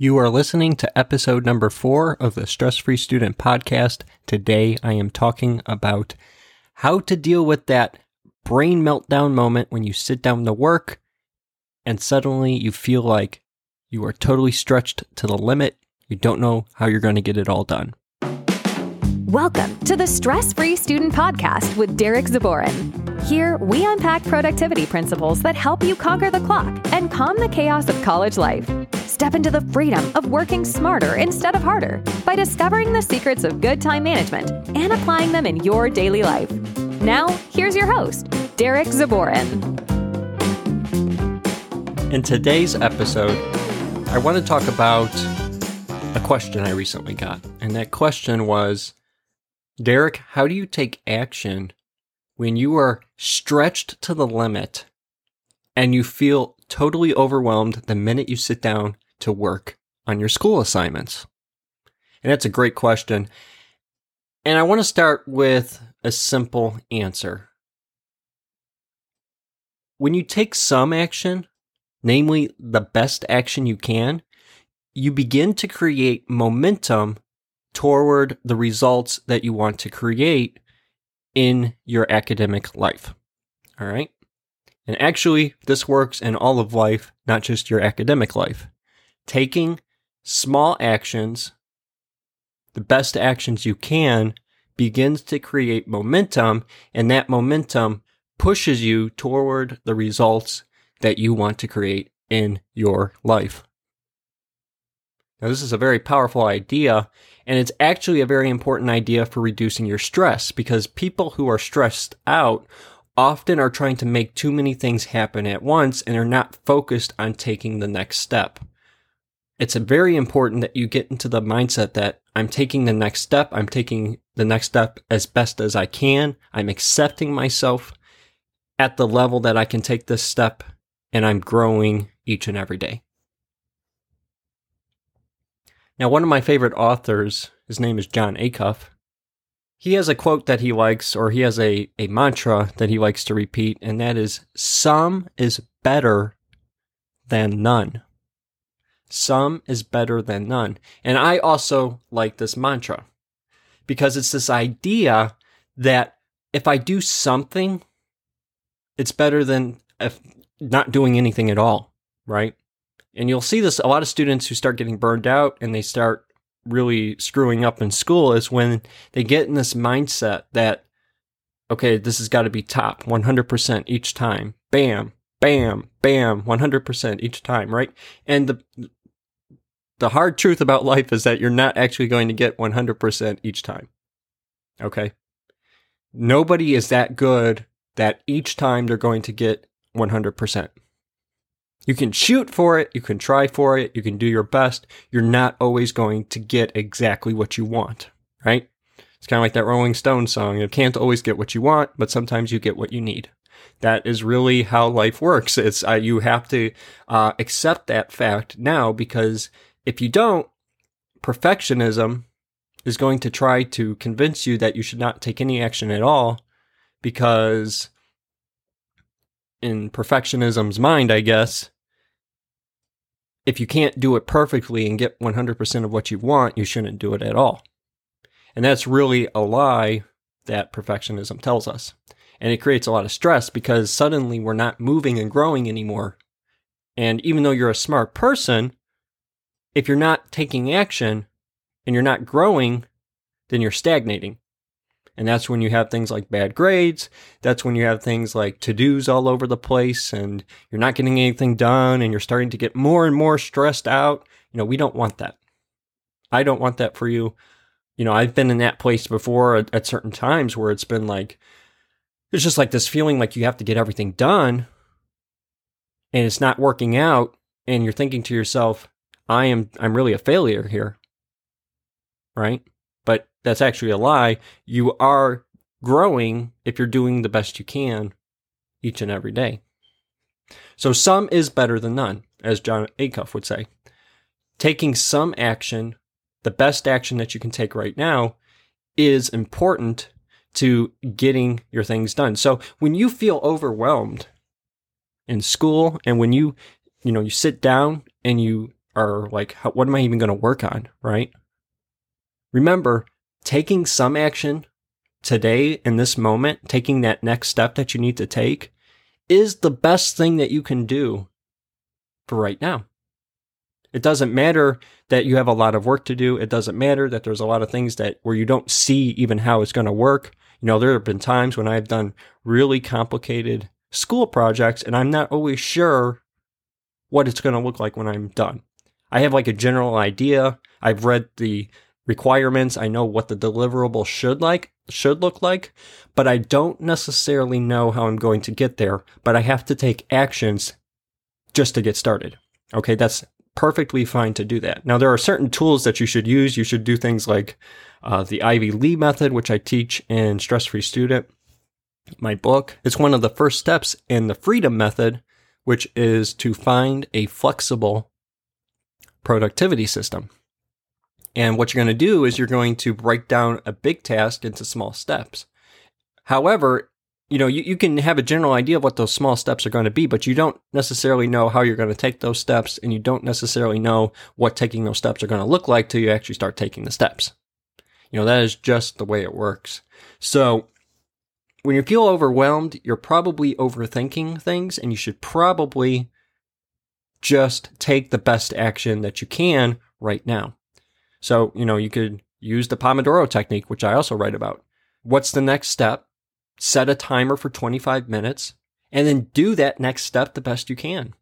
You are listening to episode number four of the Stress Free Student Podcast. Today I am talking about how to deal with that brain meltdown moment when you sit down to work and suddenly you feel like you are totally stretched to the limit. You don't know how you're going to get it all done. Welcome to the Stress Free Student Podcast with Derek Zaborin. Here, we unpack productivity principles that help you conquer the clock and calm the chaos of college life. Step into the freedom of working smarter instead of harder by discovering the secrets of good time management and applying them in your daily life. Now, here's your host, Derek Zaborin. In today's episode, I want to talk about a question I recently got. And that question was Derek, how do you take action when you are stretched to the limit and you feel totally overwhelmed the minute you sit down to work on your school assignments? And that's a great question. And I want to start with a simple answer. When you take some action, namely the best action you can, you begin to create momentum toward the results that you want to create in your academic life. All right. And actually, this works in all of life, not just your academic life taking small actions, the best actions you can, begins to create momentum, and that momentum pushes you toward the results that you want to create in your life. Now, this is a very powerful idea, and it's actually a very important idea for reducing your stress because people who are stressed out often are trying to make too many things happen at once and are not focused on taking the next step it's very important that you get into the mindset that I'm taking the next step. I'm taking the next step as best as I can. I'm accepting myself at the level that I can take this step and I'm growing each and every day. Now, one of my favorite authors, his name is Jon Acuff. He has a quote that he likes, or he has a, a mantra that he likes to repeat, and that is some is better than none. Some is better than none. And I also like this mantra because it's this idea that if I do something, it's better than if not doing anything at all, right? And you'll see this a lot of students who start getting burned out and they start really screwing up in school is when they get in this mindset that, okay, this has got to be top 100% each time. Bam, bam, bam, 100% each time, right? And the the hard truth about life is that you're not actually going to get 100% each time. Okay? Nobody is that good that each time they're going to get 100%. You can shoot for it, you can try for it, you can do your best. You're not always going to get exactly what you want, right? It's kind of like that Rolling Stones song. You can't always get what you want, but sometimes you get what you need. That is really how life works. It's uh, you have to uh, accept that fact now because if you don't, perfectionism is going to try to convince you that you should not take any action at all because in perfectionism's mind, I guess, if you can't do it perfectly and get 100% of what you want, you shouldn't do it at all. And that's really a lie that perfectionism tells us. And it creates a lot of stress because suddenly we're not moving and growing anymore. And even though you're a smart person, if you're not taking action and you're not growing, then you're stagnating. And that's when you have things like bad grades. That's when you have things like to dos all over the place and you're not getting anything done and you're starting to get more and more stressed out. You know, we don't want that. I don't want that for you. You know, I've been in that place before at, at certain times where it's been like, it's just like this feeling like you have to get everything done and it's not working out. And you're thinking to yourself, I am I'm really a failure here. Right? But that's actually a lie. You are growing if you're doing the best you can each and every day. So some is better than none, as Jon Acuff would say. Taking some action, the best action that you can take right now, is important to getting your things done. So when you feel overwhelmed in school and when you, you know, you sit down and you are like, how, what am I even going to work on? Right. Remember, taking some action today in this moment, taking that next step that you need to take is the best thing that you can do for right now. It doesn't matter that you have a lot of work to do. It doesn't matter that there's a lot of things that where you don't see even how it's going to work. You know, there have been times when I've done really complicated school projects and I'm not always sure what it's going to look like when I'm done. I have like a general idea. I've read the requirements. I know what the deliverable should like should look like, but I don't necessarily know how I'm going to get there, but I have to take actions just to get started. Okay, that's perfectly fine to do that. Now, there are certain tools that you should use. You should do things like uh, the Ivy Lee method, which I teach in Stress Free Student, my book. It's one of the first steps in the Freedom method, which is to find a flexible productivity system. And what you're going to do is you're going to break down a big task into small steps. However, you know, you, you can have a general idea of what those small steps are going to be, but you don't necessarily know how you're going to take those steps, and you don't necessarily know what taking those steps are going to look like till you actually start taking the steps. You know, that is just the way it works. So, when you feel overwhelmed, you're probably overthinking things, and you should probably just take the best action that you can right now. So, you know, you could use the Pomodoro technique, which I also write about. What's the next step? Set a timer for 25 minutes and then do that next step the best you can.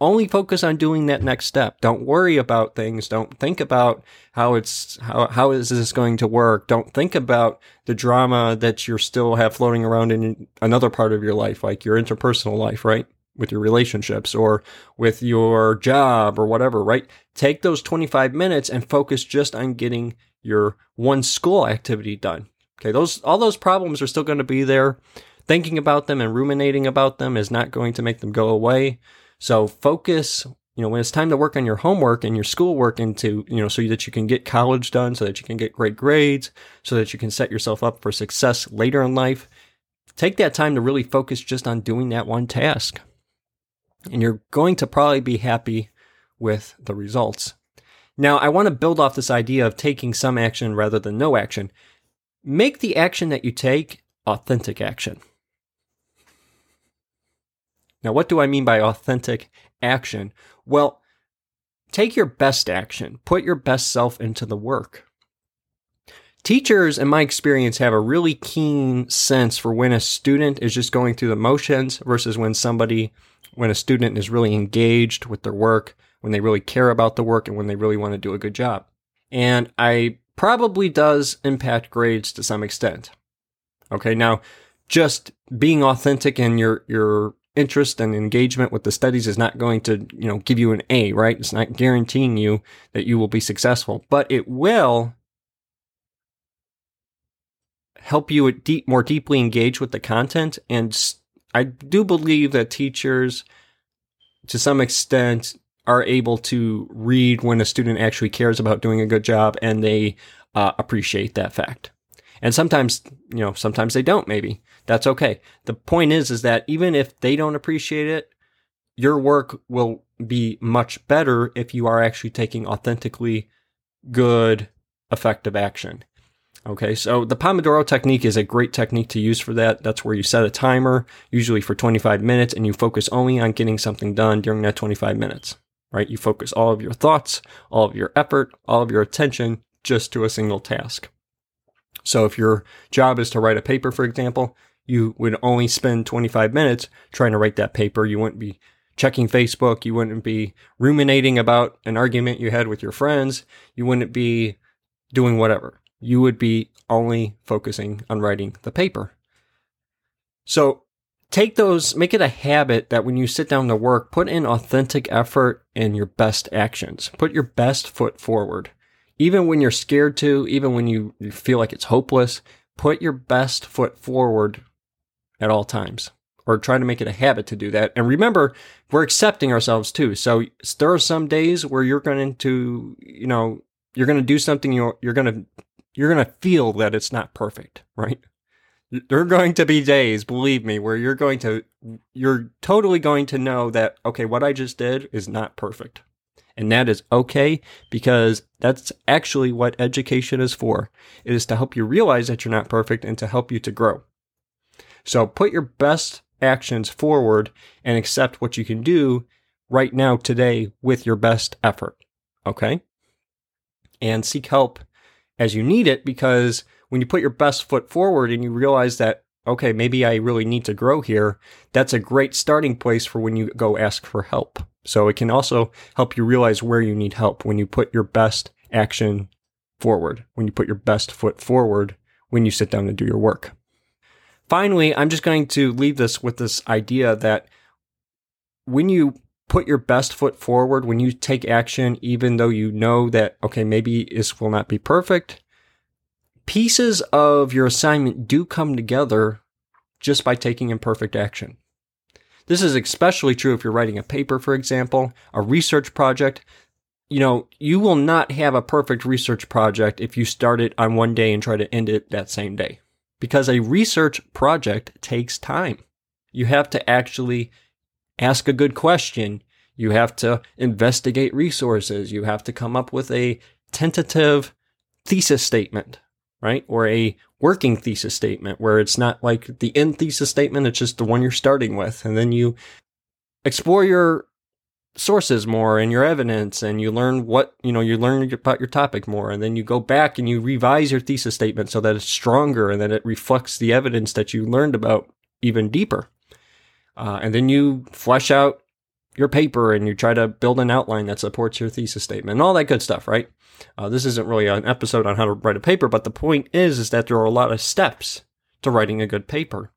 Only focus on doing that next step. Don't worry about things. Don't think about how it's, how, how is this going to work? Don't think about the drama that you're still have floating around in another part of your life, like your interpersonal life, right? With your relationships or with your job or whatever, right? Take those 25 minutes and focus just on getting your one school activity done. Okay. Those, all those problems are still going to be there. Thinking about them and ruminating about them is not going to make them go away. So focus, you know, when it's time to work on your homework and your schoolwork into, you know, so that you can get college done, so that you can get great grades, so that you can set yourself up for success later in life. Take that time to really focus just on doing that one task and you're going to probably be happy with the results. Now, I want to build off this idea of taking some action rather than no action. Make the action that you take authentic action. Now, what do I mean by authentic action? Well, take your best action, put your best self into the work. Teachers, in my experience, have a really keen sense for when a student is just going through the motions versus when somebody when a student is really engaged with their work, when they really care about the work, and when they really want to do a good job. And I probably does impact grades to some extent. Okay, now just being authentic in your your interest and engagement with the studies is not going to, you know, give you an A, right? It's not guaranteeing you that you will be successful, but it will help you deep, more deeply engage with the content and I do believe that teachers, to some extent, are able to read when a student actually cares about doing a good job and they uh, appreciate that fact. And sometimes, you know, sometimes they don't, maybe. That's okay. The point is, is that even if they don't appreciate it, your work will be much better if you are actually taking authentically good, effective action. Okay, so the Pomodoro technique is a great technique to use for that. That's where you set a timer, usually for 25 minutes, and you focus only on getting something done during that 25 minutes, right? You focus all of your thoughts, all of your effort, all of your attention just to a single task. So if your job is to write a paper, for example, you would only spend 25 minutes trying to write that paper. You wouldn't be checking Facebook. You wouldn't be ruminating about an argument you had with your friends. You wouldn't be doing whatever you would be only focusing on writing the paper. So take those, make it a habit that when you sit down to work, put in authentic effort and your best actions. Put your best foot forward. Even when you're scared to, even when you feel like it's hopeless, put your best foot forward at all times or try to make it a habit to do that. And remember, we're accepting ourselves too. So there are some days where you're going to, you know, you're going to do something you're, you're going to you're going to feel that it's not perfect, right? There are going to be days, believe me, where you're going to, you're totally going to know that, okay, what I just did is not perfect. And that is okay because that's actually what education is for. It is to help you realize that you're not perfect and to help you to grow. So put your best actions forward and accept what you can do right now, today, with your best effort. Okay? And seek help as you need it because when you put your best foot forward and you realize that, okay, maybe I really need to grow here, that's a great starting place for when you go ask for help. So it can also help you realize where you need help when you put your best action forward, when you put your best foot forward when you sit down to do your work. Finally, I'm just going to leave this with this idea that when you put your best foot forward, when you take action, even though you know that, okay, maybe this will not be perfect, pieces of your assignment do come together just by taking imperfect action. This is especially true if you're writing a paper, for example, a research project. You know, you will not have a perfect research project if you start it on one day and try to end it that same day because a research project takes time. You have to actually ask a good question. You have to investigate resources. You have to come up with a tentative thesis statement, right? Or a working thesis statement where it's not like the end thesis statement, it's just the one you're starting with. And then you explore your sources more and your evidence and you learn what you know you learn about your topic more and then you go back and you revise your thesis statement so that it's stronger and that it reflects the evidence that you learned about even deeper uh, and then you flesh out your paper and you try to build an outline that supports your thesis statement and all that good stuff right uh, this isn't really an episode on how to write a paper but the point is is that there are a lot of steps to writing a good paper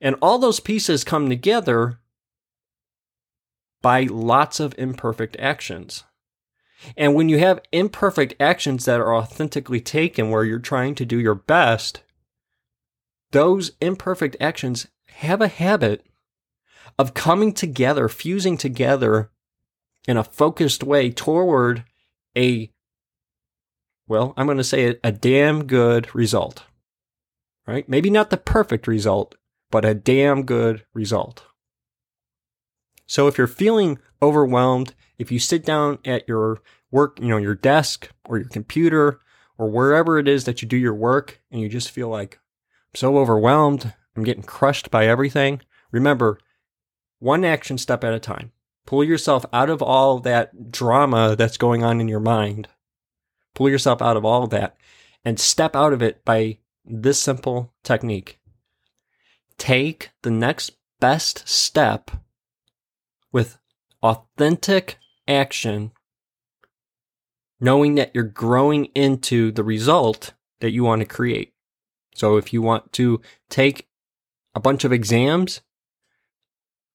and all those pieces come together by lots of imperfect actions. And when you have imperfect actions that are authentically taken where you're trying to do your best, those imperfect actions have a habit of coming together, fusing together in a focused way toward a, well, I'm going to say it, a damn good result. Right? Maybe not the perfect result, but a damn good result. So if you're feeling overwhelmed, if you sit down at your work, you know, your desk or your computer or wherever it is that you do your work and you just feel like I'm so overwhelmed, I'm getting crushed by everything, remember one action step at a time. Pull yourself out of all that drama that's going on in your mind. Pull yourself out of all of that and step out of it by this simple technique. Take the next best step with authentic action, knowing that you're growing into the result that you want to create. So if you want to take a bunch of exams,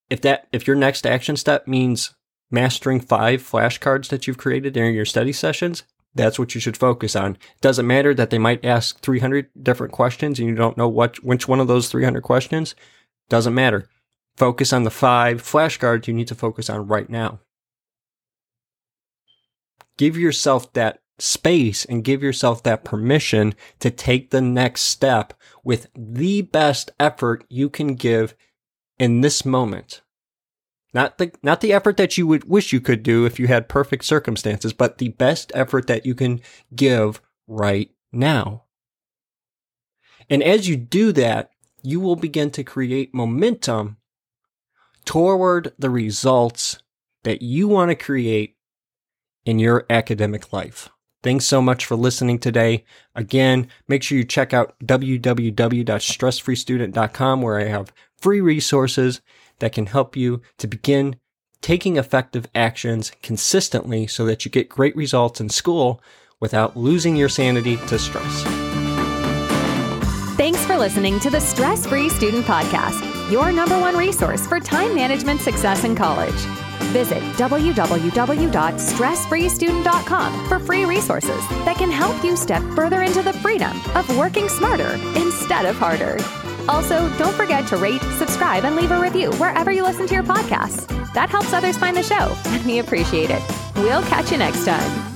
if that if your next action step means mastering five flashcards that you've created during your study sessions, that's what you should focus on. Doesn't matter that they might ask 300 different questions and you don't know what which one of those 300 questions. Doesn't matter. Focus on the five flashcards you need to focus on right now. Give yourself that space and give yourself that permission to take the next step with the best effort you can give in this moment. Not the, not the effort that you would wish you could do if you had perfect circumstances, but the best effort that you can give right now. And as you do that, you will begin to create momentum toward the results that you want to create in your academic life. Thanks so much for listening today. Again, make sure you check out www.stressfreestudent.com where I have free resources that can help you to begin taking effective actions consistently so that you get great results in school without losing your sanity to stress. Thanks for listening to the Stress Free Student Podcast your number one resource for time management success in college. Visit www.stressfreestudent.com for free resources that can help you step further into the freedom of working smarter instead of harder. Also, don't forget to rate, subscribe, and leave a review wherever you listen to your podcasts. That helps others find the show, and we appreciate it. We'll catch you next time.